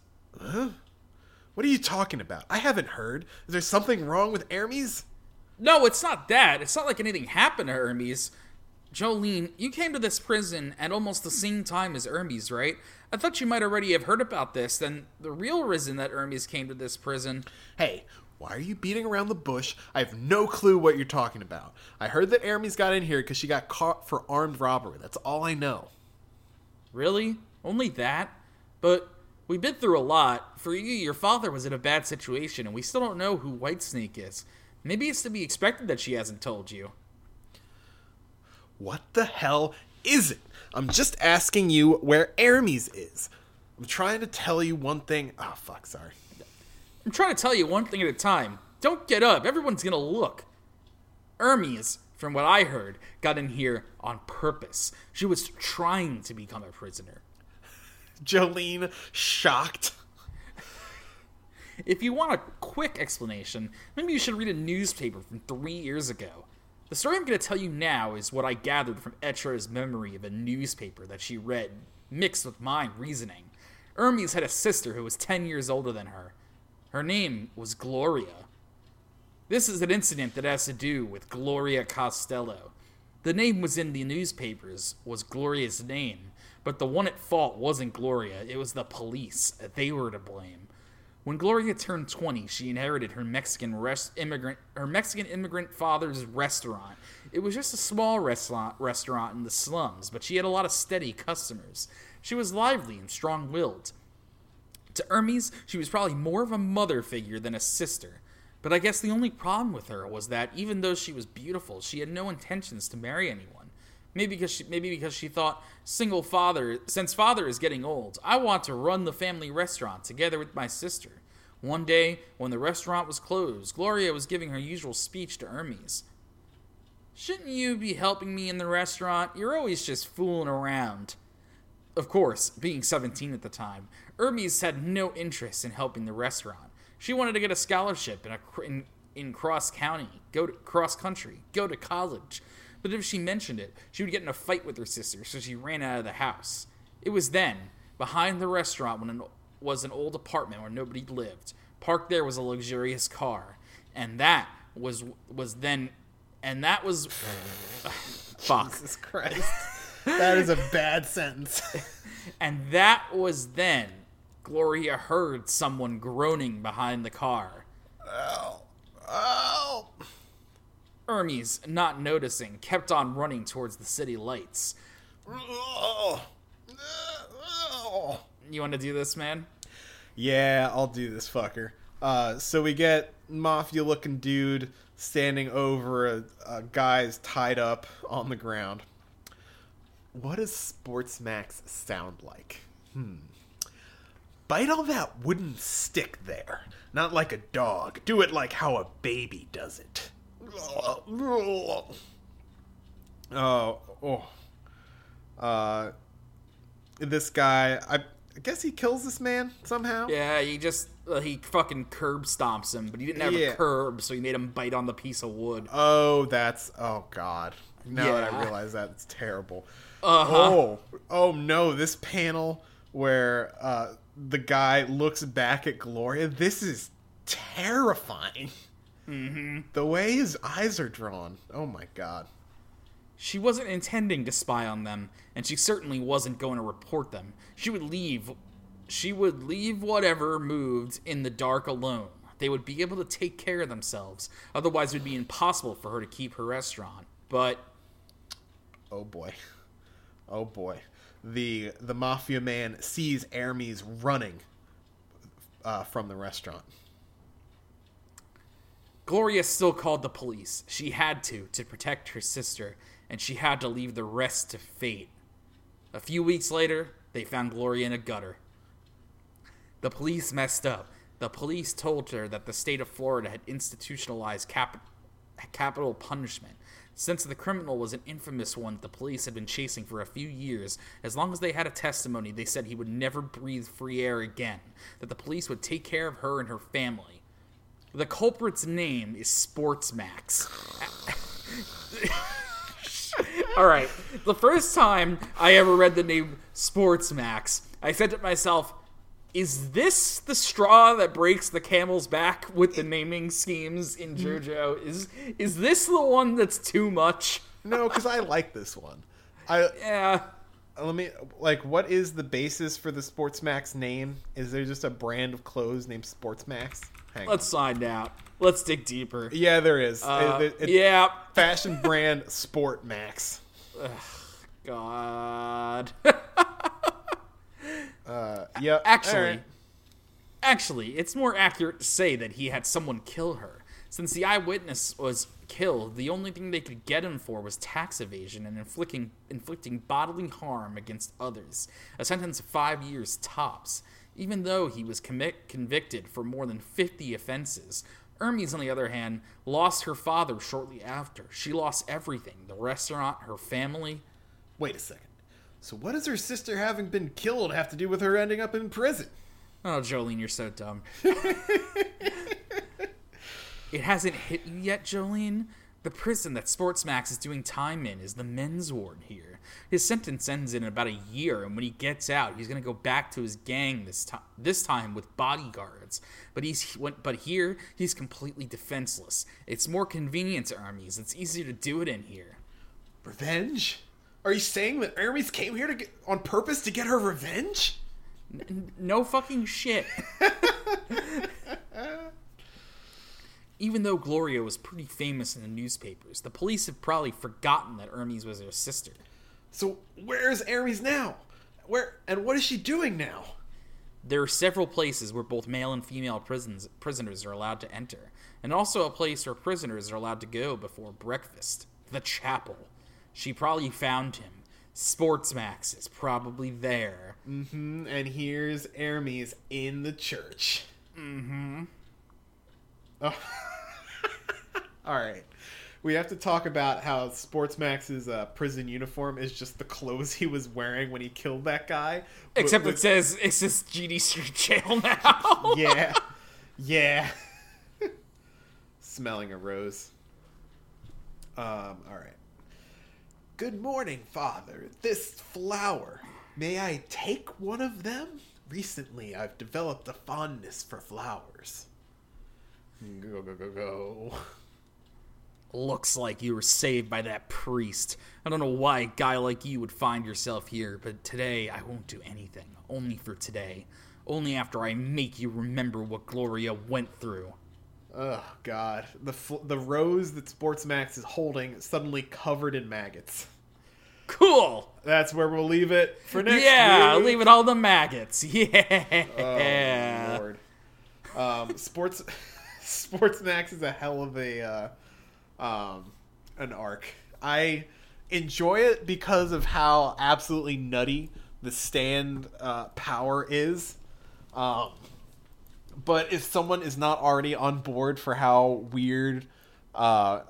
What are you talking about? I haven't heard. Is there something wrong with Hermes? No, it's not that. It's not like anything happened to Hermes. Jolyne, you came to this prison at almost the same time as Hermes, right? I thought you might already have heard about this. Then the real reason that Hermes came to this prison. Hey, Why are you beating around the bush? I have no clue what you're talking about. I heard that Aramis got in here because she got caught for armed robbery. That's all I know. Really? Only that? But we've been through a lot. For you, your father was in a bad situation, and we still don't know who Whitesnake is. Maybe it's to be expected that she hasn't told you. What the hell is it? I'm just asking you where Aramis is. I'm trying to tell you one thing. Oh, fuck, sorry. I'm trying to tell you one thing at a time. Don't get up. Everyone's gonna look. Hermes, from what I heard, got in here on purpose. She was trying to become a prisoner. Jolyne, shocked. If you want a quick explanation, maybe you should read a newspaper from three years ago. The story I'm going to tell you now is what I gathered from Etra's memory of a newspaper that she read, mixed with my reasoning. Hermes had a sister who was 10 years older than her. Her name was Gloria. This is an incident that has to do with Gloria Costello. The name was in the newspapers, was Gloria's name, but the one at fault wasn't Gloria, it was the police. They were to blame. When Gloria turned 20, she inherited her Mexican rest immigrant her Mexican immigrant father's restaurant. It was just a small restaurant restaurant in the slums, but she had a lot of steady customers. She was lively and strong-willed. To Hermes, she was probably more of a mother figure than a sister. But I guess the only problem with her was that even though she was beautiful, she had no intentions to marry anyone. Maybe because she, maybe because she thought single father since father is getting old, I want to run the family restaurant together with my sister. One day, when the restaurant was closed, Gloria was giving her usual speech to Hermes. Shouldn't you be helping me in the restaurant? You're always just fooling around. Of course, being 17 at the time, Hermes had no interest in helping the restaurant. She wanted to get a scholarship in, a, in, in cross county, go to cross country, go to college. But if she mentioned it, she would get in a fight with her sister, so she ran out of the house. It was then, behind the restaurant, when an, was an old apartment where nobody lived. Parked there was a luxurious car, and that was was then, and that was, fuck. Jesus Christ. that is a bad sentence. And that was then Gloria heard someone groaning behind the car. oh. Oh. Hermes, not noticing, kept on running towards the city lights. Oh. Oh. You want to do this, man? Yeah, I'll do this fucker. Uh, so we get mafia looking dude standing over a, a guy's tied up on the ground. What does Sportsmax sound like? Hmm. Bite on that wooden stick there. Not like a dog. Do it like how a baby does it. Oh, oh. Uh, this guy, I, I guess he kills this man somehow. Yeah, he just uh, he fucking curb stomps him, but he didn't have Yeah. a curb, so he made him bite on the piece of wood. Oh, that's oh god. Now that I realize that, it's terrible. Uh-huh. Oh, oh no! This panel where uh, the guy looks back at Gloria. This is terrifying. Mm-hmm. The way his eyes are drawn. Oh my god. She wasn't intending to spy on them, and she certainly wasn't going to report them. She would leave she would leave whatever moved in the dark alone. They would be able to take care of themselves. Otherwise it would be impossible for her to keep her restaurant. But Oh boy. Oh boy. The the mafia man sees Hermes running uh, from the restaurant. Gloria still called the police. She had to, to protect her sister, and she had to leave the rest to fate. A few weeks later, they found Gloria in a gutter. The police messed up. The police told her that the state of Florida had institutionalized cap- capital punishment. Since the criminal was an infamous one that the police had been chasing for a few years, as long as they had a testimony, they said he would never breathe free air again, that the police would take care of her and her family. The culprit's name is Sportsmax. All right. The first time I ever read the name Sportsmax, I said to myself, is this the straw that breaks the camel's back with the naming schemes in JoJo? Is is this the one that's too much? No, because I like this one. I Yeah. let me like what is the basis for the Sportsmax name? Is there just a brand of clothes named Sportsmax? Hang on. Let's find out. Let's dig deeper. Yeah, there is. Uh, It- it- yeah. Fashion brand Sportmax. God. Uh, yep. Actually, All right. actually, it's more accurate to say that he had someone kill her. Since the eyewitness was killed, the only thing they could get him for was tax evasion and inflicting inflicting bodily harm against others. A sentence of five years tops. Even though he was commit, convicted for more than 50 offenses, Hermes, on the other hand, lost her father shortly after. She lost everything the restaurant, her family. Wait a second. So what does her sister having been killed have to do with her ending up in prison? Oh, Jolyne, you're so dumb. it hasn't hit you yet, Jolyne? The prison that Sportsmax is doing time in is the men's ward here. His sentence ends in about a year, and when he gets out, he's going to go back to his gang this time. This time with bodyguards, but he's but here he's completely defenseless. It's more convenient to armies. It's easier to do it in here. Revenge? Are you saying that Hermes came here to get on purpose to get her revenge? N- no fucking shit. Even though Gloria was pretty famous in the newspapers, the police have probably forgotten that Hermes was her sister. So where's Hermes now? Where and what is she doing now? There are several places where both male and female prisons, prisoners are allowed to enter, and also a place where prisoners are allowed to go before breakfast the chapel. She probably found him. Sportsmax is probably there. Mm, hmm. And here's Hermes in the church. Mm-hmm. Oh. All right. We have to talk about how Sportsmax's uh, prison uniform is just the clothes he was wearing when he killed that guy. Except it with- says it's just GD Street Jail now. yeah, yeah. Smelling a rose. Um. All right. Good morning, Father. This flower. May I take one of them? Recently, I've developed a fondness for flowers. Go go go go. Looks like you were saved by that priest. I don't know why a guy like you would find yourself here, but today I won't do anything. Only for today. Only after I make you remember what Gloria went through. Oh God, the fl- the rose that Sportsmax is holding is suddenly covered in maggots. Cool! That's where we'll leave it for next yeah, week. leave it all the maggots. Oh, Yeah. Lord. Um, sports Sportsmax is a hell of a uh, um, an arc. I enjoy it because of how absolutely nutty the stand uh, power is. Um, but if someone is not already on board for how weird uh,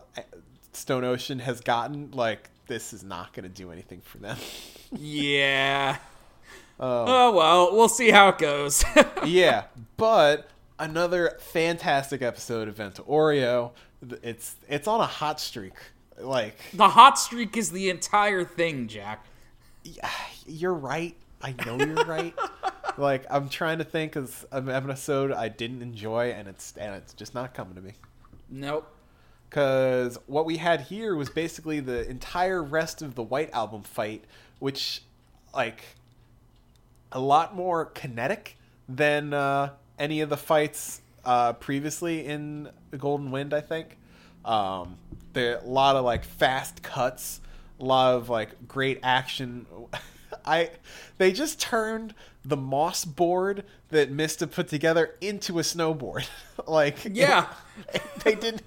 Stone Ocean has gotten, like this is not going to do anything for them. yeah. Um, oh well, we'll see how it goes. yeah, but another fantastic episode of Vento Aureo. It's it's on a hot streak. Like the hot streak is the entire thing, Jack. yeah, you're right. I know you're right. like I'm trying to think of an episode I didn't enjoy, and it's and it's just not coming to me. Nope. Because what we had here was basically the entire rest of the White Album fight, which like a lot more kinetic than uh, any of the fights uh, previously in the Golden Wind. I think um, there a lot of like fast cuts, a lot of like great action. I they just turned the moss board that Mista put together into a snowboard. like Yeah. they did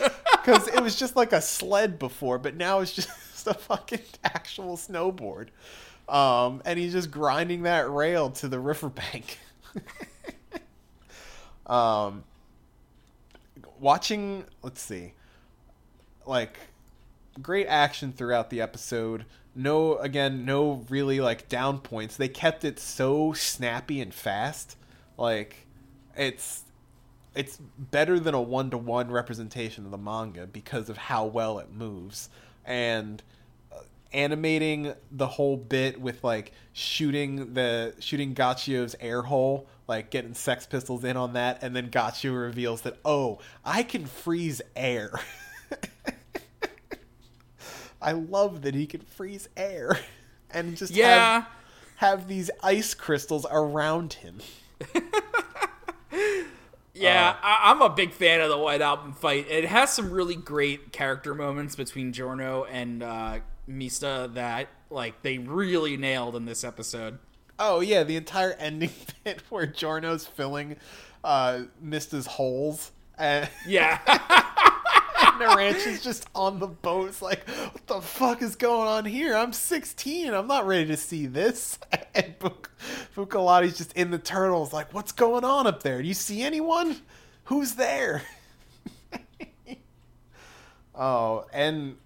because it was just like a sled before, but now it's just a fucking actual snowboard. Um, and he's just grinding that rail to the riverbank. um, watching, let's see, like great action throughout the episode. No, again, no really like down points. They kept it so snappy and fast. Like it's it's better than a one to one representation of the manga because of how well it moves and uh, animating the whole bit with like shooting the shooting Ghiaccio's air hole, like getting Sex Pistols in on that, and then Gachio reveals that oh, I can freeze air. I love that he can freeze air. and just Yeah. have, have these ice crystals around him. Yeah, I, I'm a big fan of the White Album fight. It has some really great character moments between Giorno and uh, Mista that like they really nailed in this episode. Oh yeah, the entire ending bit where Giorno's filling uh, Mista's holes Yeah, and Yeah, Naranch is just on the boat. It's like, what the fuck is going on here? I'm 16. I'm not ready to see this. And Bucciarati's just in the turtles, like, what's going on up there? Do you see anyone? Who's there? oh, and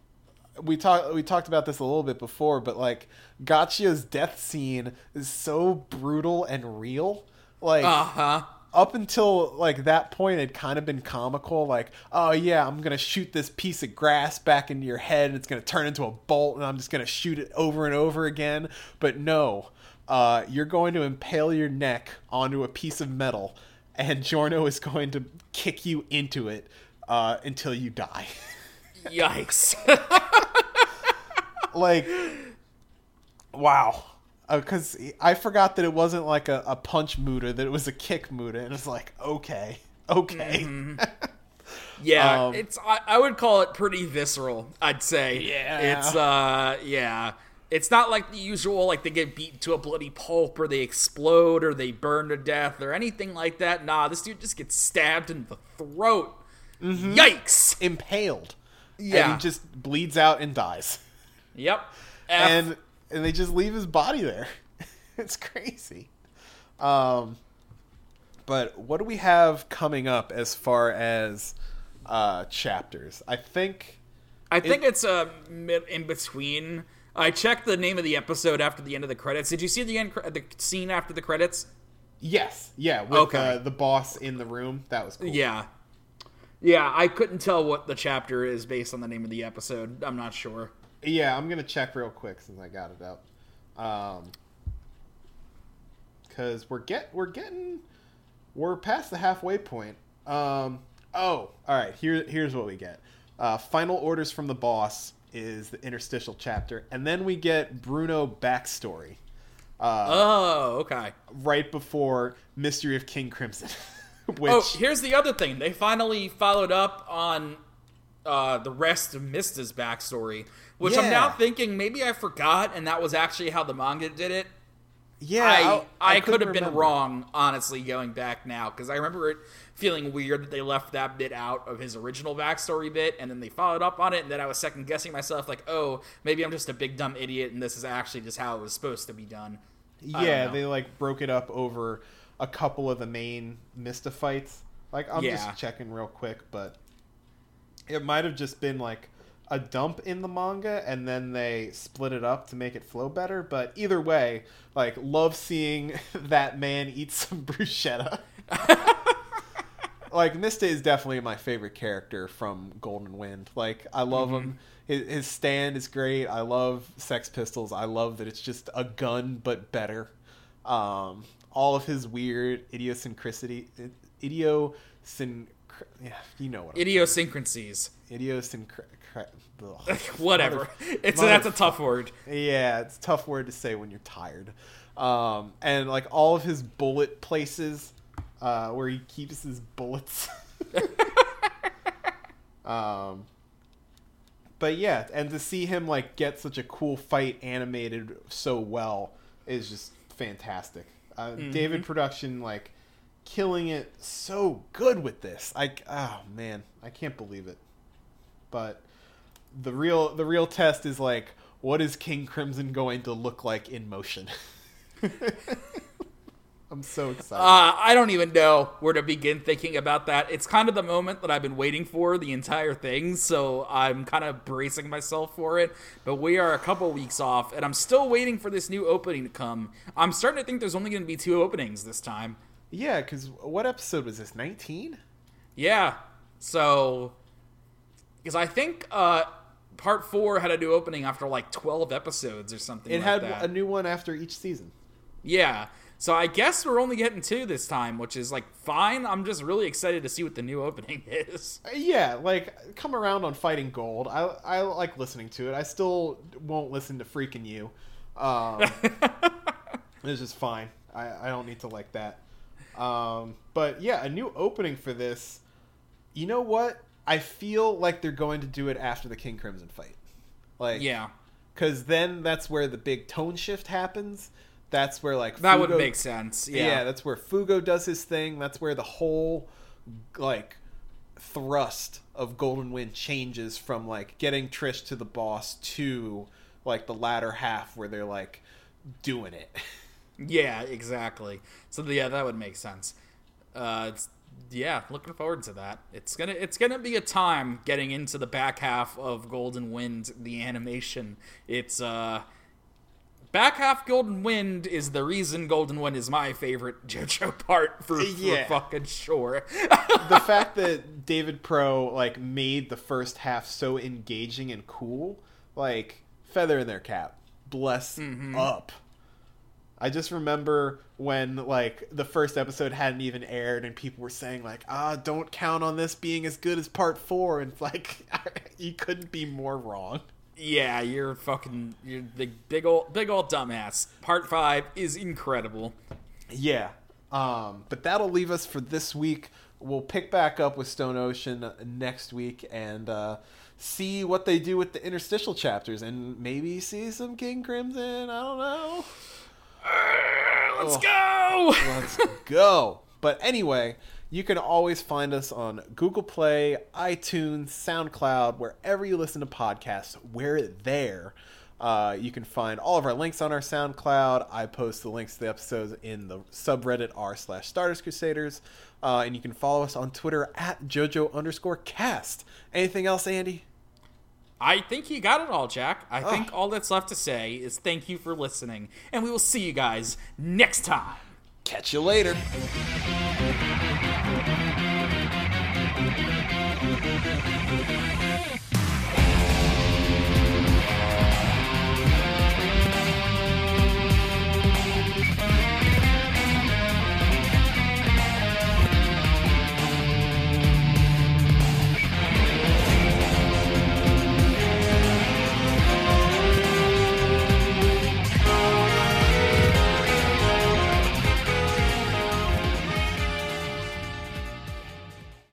we talked we talked about this a little bit before, but like Ghiaccio's death scene is so brutal and real. Like uh huh. up until like that point it kind of been comical like oh yeah i'm gonna shoot this piece of grass back into your head and it's gonna turn into a bolt and i'm just gonna shoot it over and over again but no uh, you're going to impale your neck onto a piece of metal and giorno is going to kick you into it uh, until you die Yikes. like wow because i forgot that it wasn't like a, a punch muda that it was a kick muda and it's like okay okay Yeah, Um, it's I, I would call it pretty visceral. I'd say. Yeah. It's uh yeah. It's not like the usual like they get beaten to a bloody pulp or they explode or they burn to death or anything like that. Nah, this dude just gets stabbed in the throat. Yikes. impaled Yeah. and he just bleeds out and dies Yep. F. and and they just leave his body there it's crazy um but what do we have coming up as far as uh chapters i think I think it's uh mid in between. I checked the name of the episode after the end of the credits. Did you see the end the scene after the credits? yes yeah with Okay. uh, the boss in the room that was cool Yeah. Yeah, I couldn't tell what the chapter is based on the name of the episode. I'm not sure. yeah i'm gonna check real quick since i got it up um because we're get we're getting we're past the halfway point um oh all right here here's what we get uh final orders from the boss is the interstitial chapter and then we get bruno backstory uh Oh, okay. right before mystery of king crimson which Oh, here's the other thing. They finally followed up on uh, the rest of Mista's backstory, which I'm now thinking maybe I forgot, and that was actually how the manga did it. Yeah I I, could couldn't have been wrong, honestly, going back now because I remember it feeling weird that they left that bit out of his original backstory bit, and then they followed up on it, and then I was second guessing myself, like, oh, maybe I'm just a big dumb idiot, and this is actually just how it was supposed to be done. Yeah, they like broke it up over a couple of the main Mista fights. Like I'm Yeah. just checking real quick, but it might have just been like a dump in the manga and then they split it up to make it flow better. But either way, like love seeing that man eat some bruschetta. like Mista is definitely my favorite character from Golden Wind. Like I love him. His, his stand is great. I love Sex Pistols. I love that it's just a gun but better. Um, all of his weird idiosyncrasy, idiosyn, yeah, you know what? I'm Idiosyncrasies. Whatever. It's Mother- that's a tough word. Yeah, it's a tough word to say when you're tired. Um, and like all of his bullet places, uh, where he keeps his bullets. um, but yeah, and to see him like get such a cool fight animated so well is just fantastic. Uh, David Production like killing it so good with this. Like, oh man, I can't believe it. But the real the real test is like what is King Crimson going to look like in motion? I'm so excited. Uh, I don't even know where to begin thinking about that. It's kind of the moment that I've been waiting for the entire thing, so I'm kind of bracing myself for it. But we are a couple weeks off, and I'm still waiting for this new opening to come. I'm starting to think there's only going to be two openings this time. yeah, because what episode was this? 19? Yeah, so because I think uh, part four had a new opening after like 12 episodes or something. It like had that. a new one after each season. Yeah. So I guess we're only getting two this time, which is like fine. I'm just really excited to see what the new opening is. Uh, Yeah, like come around on Fighting Gold. I I like listening to it. I still won't listen to Freaking You, Um, it's just fine. I, I don't need to like that. Um, but yeah, a new opening for this. You know what? I feel like they're going to do it after the King Crimson fight. Like, Yeah, because then that's where the big tone shift happens. That's where like that would make sense. yeah. Yeah, that's where Fugo does his thing. That's where the whole like thrust of Golden Wind changes from like getting Trish to the boss to like the latter half where they're like doing it. yeah, exactly. So yeah, that would make sense. Uh, it's, yeah, looking forward to that. It's gonna it's gonna be a time getting into the back half of Golden Wind, the animation. It's uh. Back half Golden Wind is the reason Golden Wind is my favorite JoJo part for, Yeah. for fucking sure. the fact that David Pro like made the first half so engaging and cool, like feather in their cap. Bless up. I just remember when like the first episode hadn't even aired and people were saying like, "Ah, don't count on this being as good as part 4." And like you couldn't be more wrong. Yeah, you're fucking you're the big old big old dumbass. Part five is incredible. Yeah. Um, but that'll leave us for this week. We'll pick back up with Stone Ocean next week and uh, see what they do with the interstitial chapters and maybe see some King Crimson. I don't know. Let's go. Let's go. But anyway, you can always find us on Google Play, iTunes, SoundCloud, wherever you listen to podcasts. We're there. Uh, you can find all of our links on our SoundCloud. I post the links to the episodes in the subreddit r slash Stardust Crusaders. Uh, and you can follow us on Twitter at JoJo underscore cast. Anything else, Andy? I think you got it all, Jack. I think all that's left to say is thank you for listening, and we will see you guys next time. Catch you later.